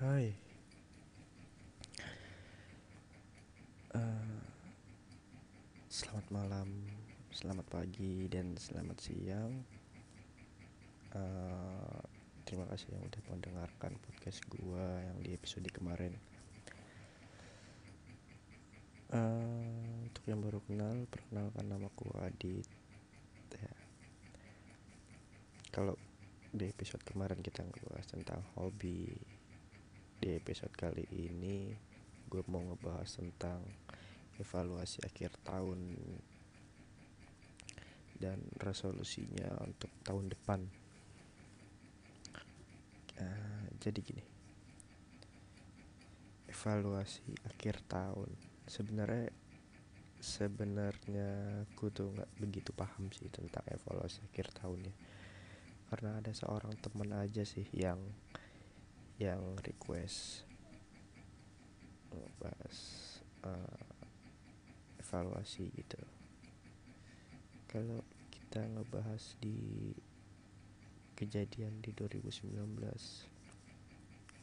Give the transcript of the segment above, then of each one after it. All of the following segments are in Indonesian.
Hai. Eh, selamat malam, selamat pagi, dan selamat siang. Eh, terima kasih yang udah mendengarkan podcast gua yang di episode kemarin. Eh, untuk yang baru kenal, perkenalkan nama gua Adit. Ya. Kalau di episode kemarin kita ngebahas tentang hobi, di episode kali ini gue mau ngebahas tentang evaluasi akhir tahun dan resolusinya untuk tahun depan. Uh, jadi gini, evaluasi akhir tahun. Sebenarnya sebenarnya gue tuh nggak begitu paham sih tentang evaluasi akhir tahunnya. Karena ada seorang temen aja sih yang yang request. Ngebahas uh, evaluasi gitu. Kalau kita ngebahas di kejadian di 2019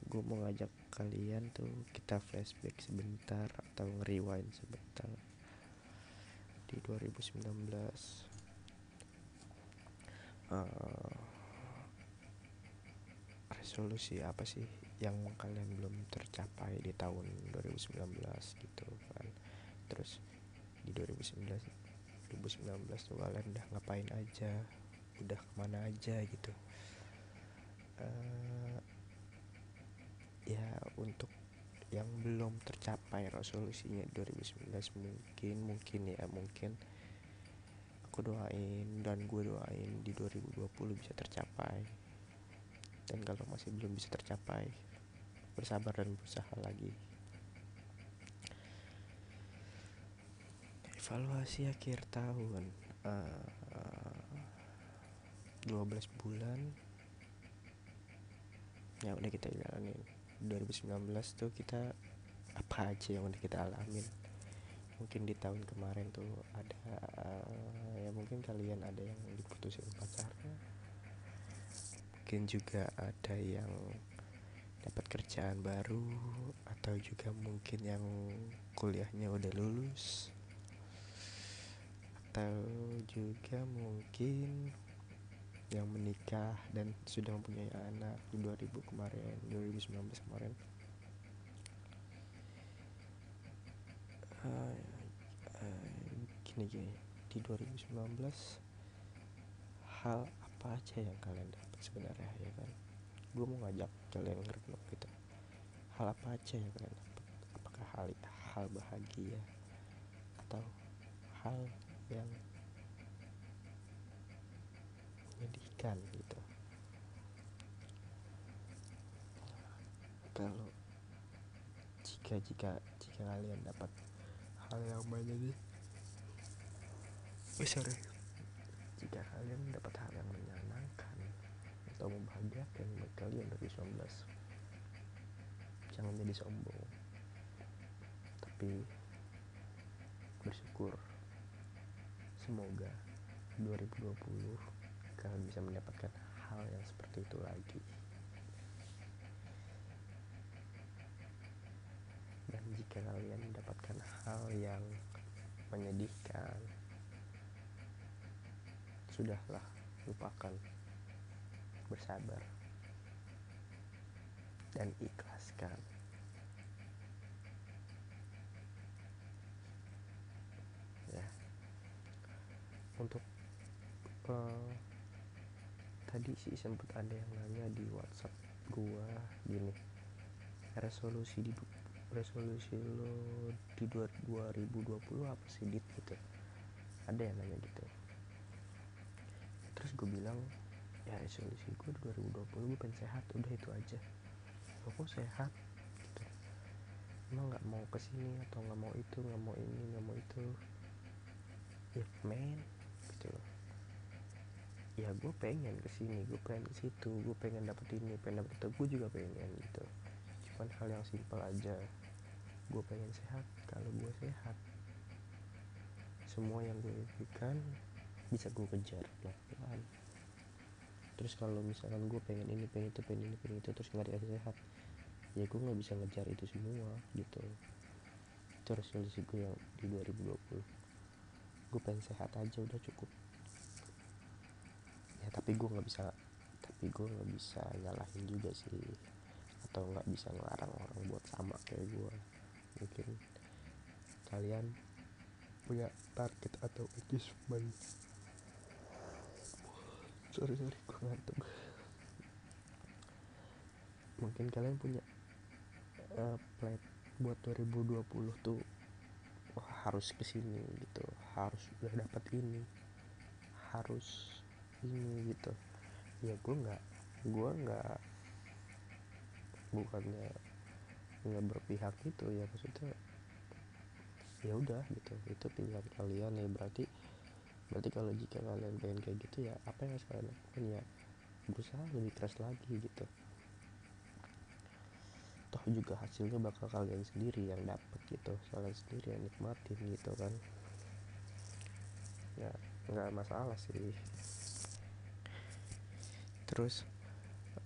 gue mau ngajak kalian tuh kita flashback sebentar atau rewind sebentar. Di 2019 uh, resolusi apa sih yang kalian belum tercapai di tahun 2019 gitu kan? Terus di 2019 2019 tuh kalian udah ngapain aja? Udah ke mana aja gitu? Uh, ya untuk yang belum tercapai resolusinya 2019 mungkin mungkin ya mungkin aku doain dan gue doain di 2020 bisa tercapai dan kalau masih belum bisa tercapai bersabar dan berusaha lagi. Evaluasi akhir tahun uh, uh, 12 bulan. Ya udah kita jalanin 2019 tuh kita apa aja yang udah kita alamin? Mungkin di tahun kemarin tuh ada uh, ya mungkin kalian ada yang diputusin pacarnya mungkin juga ada yang dapat kerjaan baru atau juga mungkin yang kuliahnya udah lulus. Atau juga mungkin yang menikah dan sudah mempunyai anak di 2000 kemarin 2019 kemarin. Uh, uh, gini gini. Di 2019 hal apa aja yang kalian dapat sebenarnya ya kan? Gue mau ngajak kalian ngerenung gitu. Hal apa aja yang kalian dapat apakah hal hal bahagia atau hal yang menyedihkan gitu? Kalau jika jika jika kalian dapat hal yang banyak oh, sorry. Jika kalian dapat hal yang atau membahagiakan buat kalian 2019 jangan jadi sombong. Tapi bersyukur. Semoga 2020 kalian bisa mendapatkan hal yang seperti itu lagi. Dan jika kalian mendapatkan hal yang menyedihkan sudahlah lupakan bersabar dan ikhlaskan. Ya. Untuk uh, tadi sih sempat ada yang nanya di WhatsApp gua gini resolusi di resolusi lo di 2020 apa sih dit? Gitu. Ada yang nanya gitu. Terus gue bilang ya resolusi gue 2020 gue pengen sehat udah itu aja. Aku sehat? Gitu. Emang nggak mau ke sini atau nggak mau itu nggak mau ini nggak mau itu? Ya men gitu loh. Ya gue pengen ke sini gue pengen ke situ gue pengen dapet ini pengen dapet itu. Gue juga pengen gitu. Cuman hal yang simpel aja. Gue pengen sehat kalau gue sehat semua yang gue impikan bisa gue kejar pelan-pelan terus kalau misalkan gue pengen ini pengen itu pengen ini pengen itu terus nggak dikasih sehat ya gue nggak bisa ngejar itu semua gitu. Itu resolusi gue yang di 2020 gue pengen sehat aja udah cukup. Ya tapi gue nggak bisa tapi gue nggak bisa nyalahin juga sih. Atau nggak bisa ngelarang orang buat sama kayak gue mungkin. Kalian punya target atau achievement sorry sorry. Gue ngantuk. Mungkin kalian punya uh, plan buat 2020 tuh wah harus ke sini gitu harus udah dapat ini harus ini gitu. Ya gue nggak gue nggak bukannya nggak berpihak gitu ya maksudnya ya udah gitu itu pilihan kalian ya. Berarti berarti kalau jika kalian pengen kayak gitu ya apa yang harus kalian lakukan ya? Berusaha lebih keras lagi gitu. Toh juga hasilnya bakal kalian sendiri yang dapat gitu. Kalian sendiri yang nikmatin gitu kan. Ya nggak masalah sih. Terus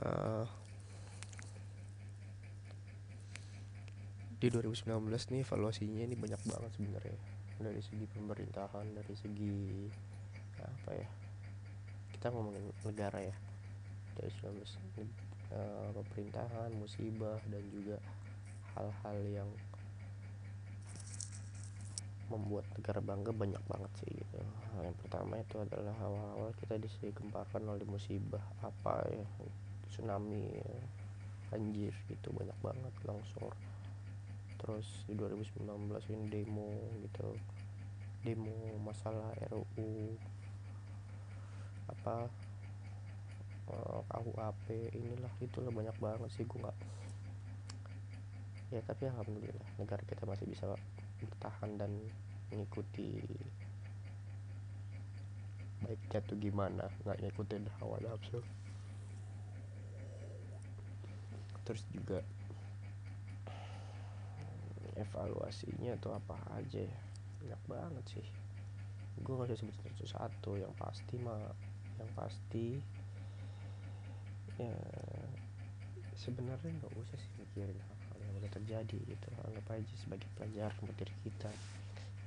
uh, di 2019 nih evaluasinya ini banyak banget sebenarnya dari segi pemerintahan dari segi apa ya kita ngomongin negara ya. Dari 19 uh, pemerintahan musibah dan juga hal-hal yang membuat negara bangga banyak banget sih gitu. Hal yang pertama itu adalah awal-awal kita disegemparkan oleh musibah apa ya tsunami ya, banjir gitu. Banyak banget longsor terus di 2019 ini demo gitu. Demo masalah RUU apa uh, eh, KUAP inilah itulah banyak banget sih nggak ya tapi alhamdulillah negara kita masih bisa bertahan dan mengikuti baik jatuh gimana nggak ngikutin hawa nafsu. Terus juga evaluasinya tuh apa aja ya. Banyak banget sih. Gue gak bisa sebut satu-satu yang pasti mah yang pasti ya sebenarnya nggak usah sih mikirin hal-hal yang udah terjadi gitu. Anggap aja sebagai pelajaran buat diri kita.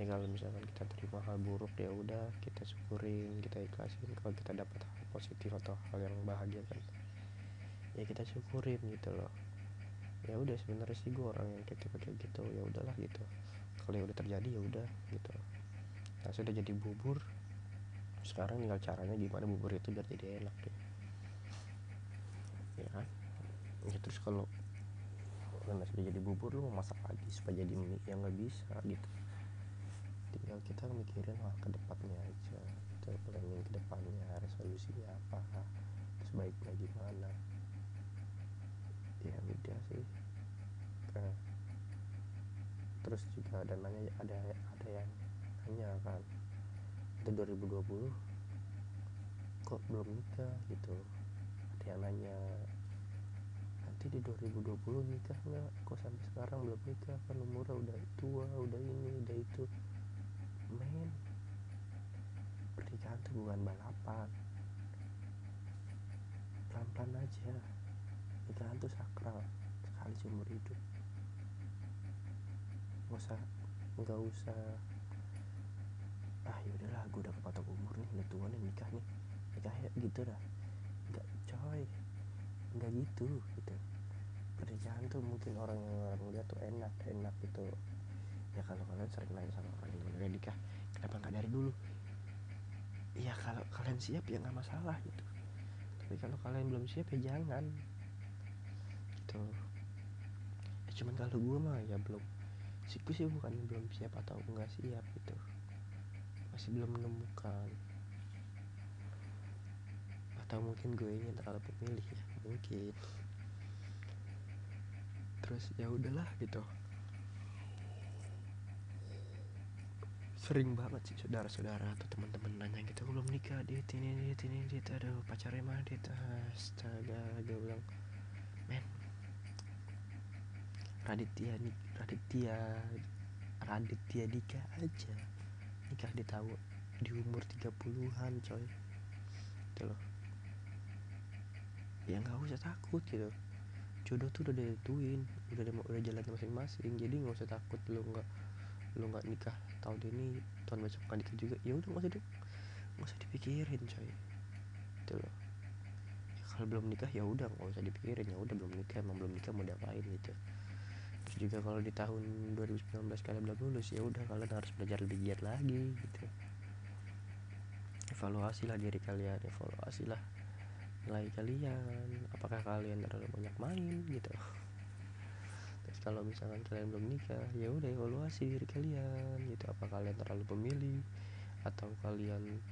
Ya kalau misalkan kita terima hal buruk ya udah kita syukurin kita ikhlasin. Kalau kita dapat hal positif atau hal yang bahagia kan ya kita syukurin gitu loh ya udah sebenarnya sih gue orang yang kayak kayak gitu ya udahlah gitu. Kalau ya udah terjadi ya udah gitu. Nah sudah jadi bubur sekarang tinggal caranya gimana bubur itu biar jadi enak ya ya kan ya terus kalau karena sudah jadi bubur lu mau masak lagi supaya jadi mie yang nggak bisa gitu. Tinggal kita mikirin hal ke depannya aja itu planning ke depannya resolusinya apa terus baiknya gimana ya udah sih. Nah, terus juga ada nanya ada ada yang nanya kan itu 2020 kok belum nikah? Gitu. Ada yang nanya nanti di 2020 nikah nggak? Kok sampai sekarang belum nikah? Kan umurnya udah tua udah ini udah itu. Men pernikahan tuh bukan balapan. Pelan-pelan aja pernikahan tuh sakral sekali seumur hidup. Nggak usah nggak usah ah yaudahlah gue udah kepatok umur nih udah tua nih nikah nih. Nikah ya gitu dah. Nggak coy. Nggak gitu gitu. Pernikahan tuh mungkin orang yang orang lihat tuh enak enak gitu. Ya kalau kalian sering nanya sama orang yang udah nikah kenapa nggak dari dulu? Ya kalau kalian siap ya nggak masalah gitu. Tapi kalau kalian belum siap ya jangan gitu. Ya, cuman kalau gue mah ya belum sih gue sih bukan belum siap atau enggak siap gitu. Masih belum menemukan. Atau mungkin gue ini terlalu pemilih ya mungkin. Terus ya udahlah gitu. Sering banget sih saudara-saudara atau teman-teman nanya gitu belum nikah? Dit ini dit ini dit aduh pacarnya mana dit astaga gue bilang men Raditya Raditya Raditya nikah aja. Nikah di tahun di umur 30-an coy. Gitu loh. Ya nggak usah takut gitu. Jodoh tuh udah ditentuin udah udah jalan masing-masing. Jadi nggak usah takut lu nggak lu nggak nikah tahun ini tahun besok nggak nikah juga. Ya udah nggak usah nggak usah dipikirin coy. Itu loh. Kalau belum nikah ya udah nggak usah dipikirin. Ya udah belum nikah emang belum nikah mau diapain gitu juga kalau di tahun 2019 kalian belum lulus ya udah kalian harus belajar lebih giat lagi gitu. Evaluasi lah diri kalian evaluasi lah nilai kalian apakah kalian terlalu banyak main gitu. Terus kalau misalkan kalian belum nikah ya udah evaluasi diri kalian gitu. Apa kalian terlalu pemilih atau kalian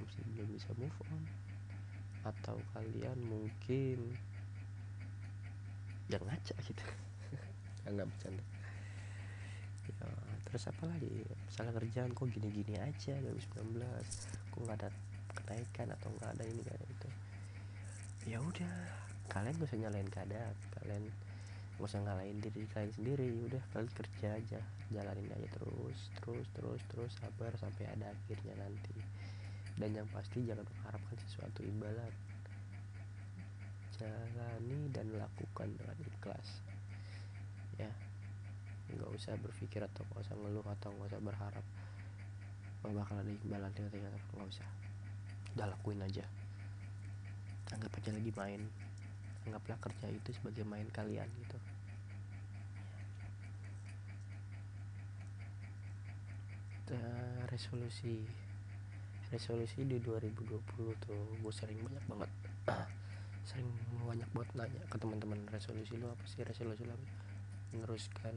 masih belum bisa move on atau kalian mungkin yang ngaca gitu nggak bercanda. Ya, terus apa lagi? Masalah kerjaan kok gini-gini aja 2019 kok nggak ada kenaikan atau nggak ada ini kayak itu? Ya udah kalian gak usah nyalain keadaan. Kalian gak usah ngalahin diri kalian sendiri. Ya udah kalian kerja aja. Jalanin aja terus terus terus terus. Sabar sampai ada akhirnya nanti. Dan yang pasti jangan mengharapkan sesuatu imbalan. Jalani dan lakukan dengan ikhlas nggak usah berpikir atau nggak usah ngeluh atau nggak usah berharap. Bakal ada imbalan ternyata nggak usah. Udah lakuin aja. Anggap aja lagi main. Anggaplah kerja itu sebagai main kalian gitu. Uh, resolusi resolusi di 2020 tuh gue sering banyak banget. Sering banyak buat nanya ke teman-teman resolusi lo apa sih? Resolusi lo meneruskan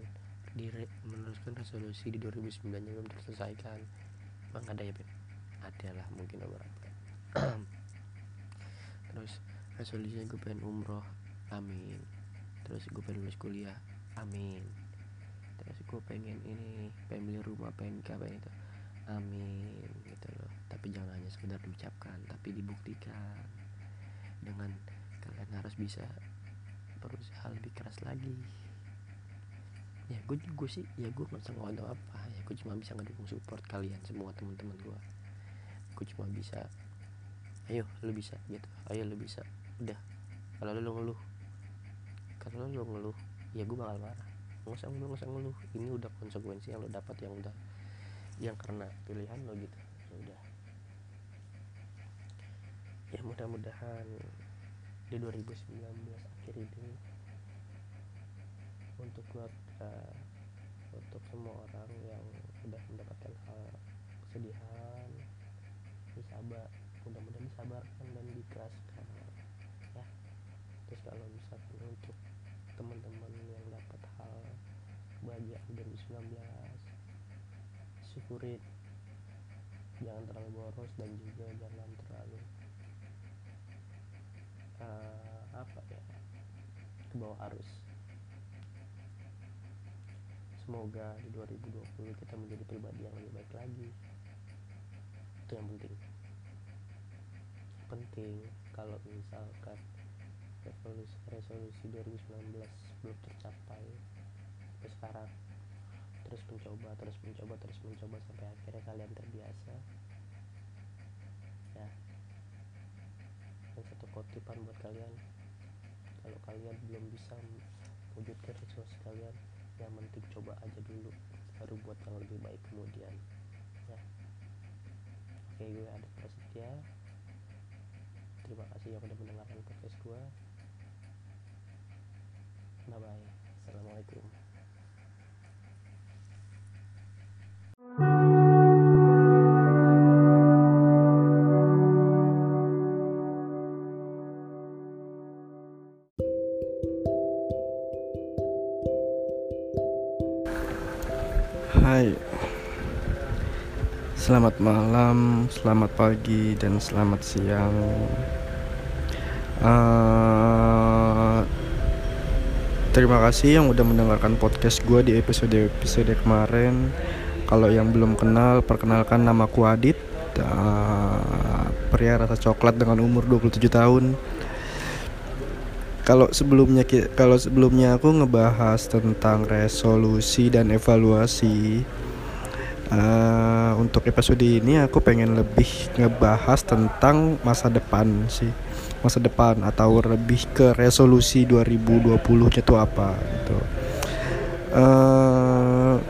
diri meneruskan resolusi di 2009 yang belum terselesaikan. Bang ada ya Ben ada lah mungkin beberapa terus resolusinya gue pengen umroh. Amin. Terus gue pengen lulus kuliah. Amin. Terus gue pengen ini pengen beli rumah pengen nikah pengen itu. Amin gitu loh. Tapi jangan hanya sekedar diucapkan tapi dibuktikan. Dengan kalian harus bisa berusaha lebih keras lagi ya gue gue sih ya gue nggak bisa ngomong apa. Ya gue cuma bisa ngedukung support kalian semua teman-teman gue gue cuma bisa ayo lu bisa gitu. Ayo lu bisa. Udah. Kalau lu ngeluh kalau lu ngeluh ya gue bakal marah. Nggak usah ngeluh nggak usah ngeluh. Ini udah konsekuensi yang lo dapat yang udah yang karena pilihan lo gitu. Ya udah. Ya mudah-mudahan di 2019 akhir ini untuk keluarga untuk semua orang yang sudah mendapatkan hal kesedihan disabar mudah-mudahan disabarkan dan dikeraskan ya. Terus kalau misalkan untuk teman-teman yang dapat hal kebahagiaan 2019 syukurin jangan terlalu boros dan juga jangan terlalu uh, apa ya ke bawah arus semoga di 2020 kita menjadi pribadi yang lebih baik lagi. Itu yang penting. Penting kalau misalkan resolusi resolusi 2019 belum tercapai sampai sekarang. Terus mencoba terus mencoba terus mencoba sampai akhirnya kalian terbiasa. Ya. Dan satu kotipan buat kalian kalau kalian belum bisa wujudkan resolusi kalian yang penting coba aja dulu baru buat yang lebih baik kemudian ya. Oke gue ada prasetya. Terima kasih yang udah mendengarkan podcast gue bye bye assalamualaikum Hai. Selamat malam, selamat pagi, dan selamat siang. Uh, Terima kasih yang udah mendengarkan podcast gue di episode-episode kemarin. Kalau yang belum kenal, perkenalkan nama aku Adit. Uh, Pria rasa coklat dengan umur 27 tahun kalau sebelumnya kalau sebelumnya aku ngebahas tentang resolusi dan evaluasi uh, untuk episode ini aku pengen lebih ngebahas tentang masa depan sih. Masa depan atau lebih ke resolusi 2020 itu apa gitu. Uh,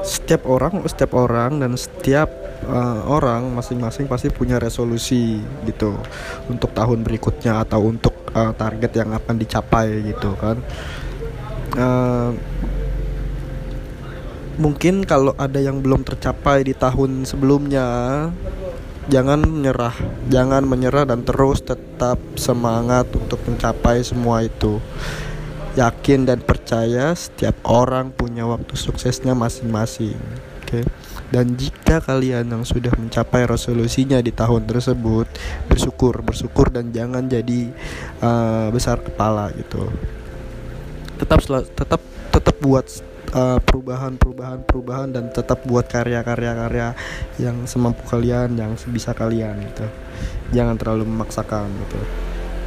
setiap orang setiap orang dan setiap uh, orang masing-masing pasti punya resolusi gitu untuk tahun berikutnya atau untuk uh, target yang akan dicapai gitu kan uh, mungkin kalau ada yang belum tercapai di tahun sebelumnya jangan menyerah jangan menyerah dan terus tetap semangat untuk mencapai semua itu yakin dan percaya setiap orang punya waktu suksesnya masing-masing oke okay? Dan jika kalian yang sudah mencapai resolusinya di tahun tersebut bersyukur bersyukur dan jangan jadi uh, besar kepala gitu. Tetap tetap tetap buat uh, perubahan perubahan perubahan dan tetap buat karya-karya karya yang semampu kalian yang sebisa kalian gitu. Jangan terlalu memaksakan gitu.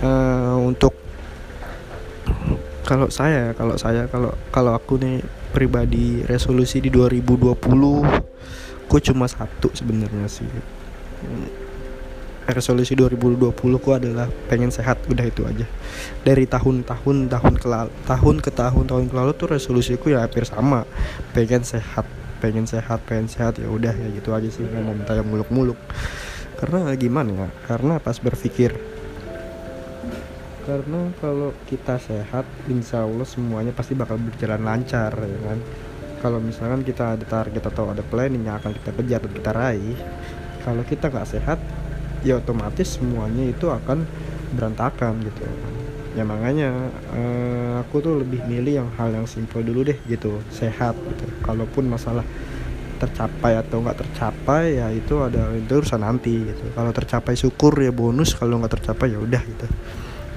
Uh, untuk kalau saya kalau saya kalau kalau aku nih pribadi resolusi di 2020 ku cuma satu sebenarnya sih. Resolusi 2020 ku adalah pengen sehat udah itu aja. Dari tahun-tahun tahun ke tahun ke tahun tahun ke lalu tuh resolusiku ya hampir sama. Pengen sehat pengen sehat pengen sehat ya udah ya gitu aja sih nggak mau minta yang muluk-muluk. Karena gimana ya? Karena pas berpikir karena kalau kita sehat insya Allah semuanya pasti bakal berjalan lancar ya kan? Kalau misalkan kita ada target atau ada planning yang akan kita kejar dan kita raih kalau kita nggak sehat ya otomatis semuanya itu akan berantakan gitu. Ya makanya uh, aku tuh lebih milih yang hal yang simpel dulu deh gitu. Sehat gitu. Kalaupun masalah tercapai atau nggak tercapai ya itu ada itu urusan nanti gitu. Kalau tercapai syukur ya bonus. Kalau nggak tercapai ya udah gitu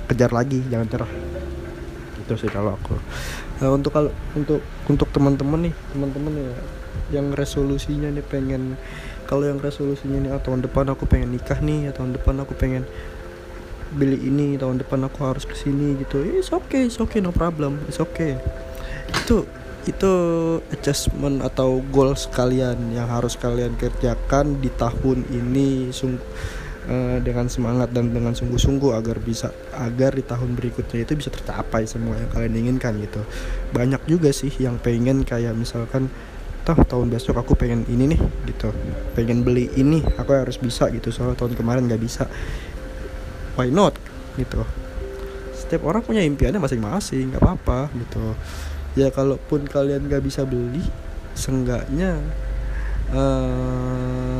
kejar lagi jangan cerah. Itu sih kalau aku. Nah, untuk kalau untuk untuk teman-teman nih teman-teman ya yang resolusinya nih pengen kalau yang resolusinya nih ah, tahun depan aku pengen nikah nih tahun depan aku pengen beli ini tahun depan aku harus ke sini gitu. It's okay it's okay no problem it's okay. Itu itu adjustment atau goals kalian yang harus kalian kerjakan di tahun ini sung uh, dengan semangat dan dengan sungguh-sungguh agar bisa agar di tahun berikutnya itu bisa tercapai semua yang kalian inginkan gitu. Banyak juga sih yang pengen kayak misalkan toh tahun besok aku pengen ini nih gitu. Pengen beli ini aku harus bisa gitu. Soalnya tahun kemarin nggak bisa. Why not? gitu. Setiap orang punya impiannya masing-masing nggak apa-apa gitu. Ya kalaupun kalian nggak bisa beli seenggaknya uh,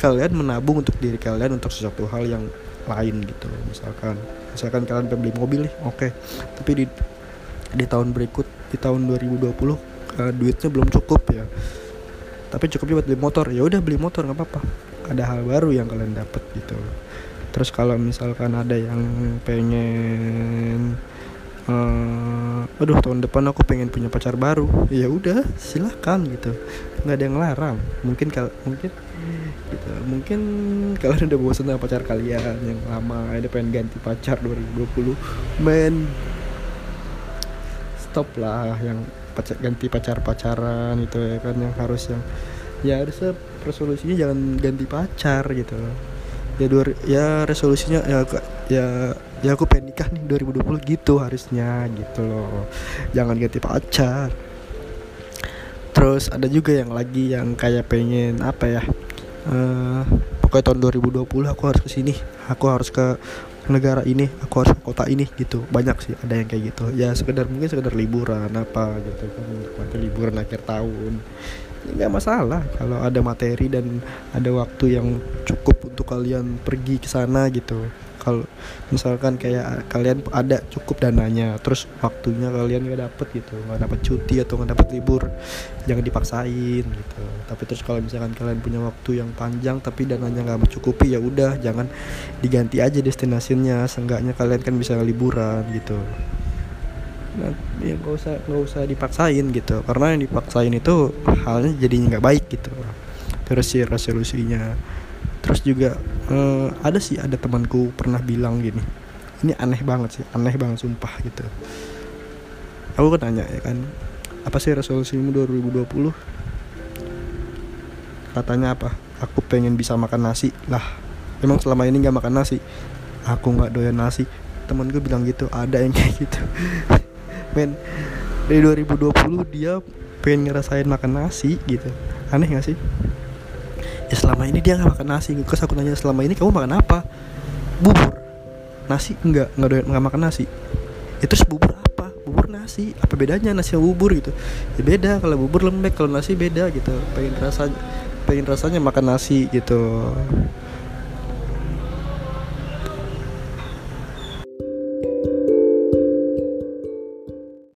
kalian menabung untuk diri kalian untuk sesuatu hal yang lain gitu misalkan misalkan kalian pengen beli mobil nih oke. Okay. tapi di di tahun berikut di tahun 2020 uh, duitnya belum cukup ya. Tapi cukupnya buat beli motor ya udah beli motor nggak apa-apa. Ada hal baru yang kalian dapat gitu terus kalau misalkan ada yang pengen uh, aduh tahun depan aku pengen punya pacar baru ya udah silahkan gitu nggak ada yang larang mungkin kalau mungkin gitu. Mungkin kalian udah bosan sama pacar kalian yang lama ada pengen ganti pacar 2020 men stop lah yang pacar ganti pacar pacaran itu ya kan yang harus yang ya harusnya resolusinya jangan ganti pacar gitu. Ya dua ya resolusinya ya ya ya aku pengen nikah nih 2020 gitu harusnya gitu loh. Jangan ganti pacar terus ada juga yang lagi yang kayak pengen apa ya uh, pokoknya tahun 2020 aku harus ke sini aku harus ke negara ini aku harus ke kota ini gitu. Banyak sih ada yang kayak gitu. Ya sekedar mungkin sekedar liburan apa gitu kan nikmati liburan akhir tahun. Nggak masalah kalau ada materi dan ada waktu yang cukup untuk kalian pergi ke sana gitu kalau misalkan kayak kalian ada cukup dananya terus waktunya kalian nggak dapet gitu nggak dapet cuti atau nggak dapet libur jangan dipaksain gitu. Tapi terus kalau misalkan kalian punya waktu yang panjang tapi dananya nggak mencukupi ya udah jangan diganti aja destinasinya. Seenggaknya kalian kan bisa liburan gitu. Nah, ya nggak usah nggak usah dipaksain gitu. Karena yang dipaksain itu halnya jadinya nggak baik gitu. Terus sih resolusinya terus juga uh, ada sih ada temanku pernah bilang gini ini aneh banget sih aneh banget sumpah gitu. Aku kan tanya ya kan apa sih resolusimu 2020 katanya apa aku pengen bisa makan nasi. Lah emang selama ini nggak makan nasi? Aku nggak doyan nasi. Temen gue bilang gitu ada yang kayak gitu. Men dari 2020 dia pengen ngerasain makan nasi gitu. Aneh gak sih ya selama ini dia nggak makan nasi. Terus aku nanya selama ini kamu makan apa? Bubur. Nasi? Enggak nggak doyan nggak makan nasi. Itu terus bubur apa? Bubur nasi. Apa bedanya nasi sama bubur? gitu. Ya beda kalau bubur lembek kalau nasi beda gitu. Pengen rasa pengen rasanya makan nasi gitu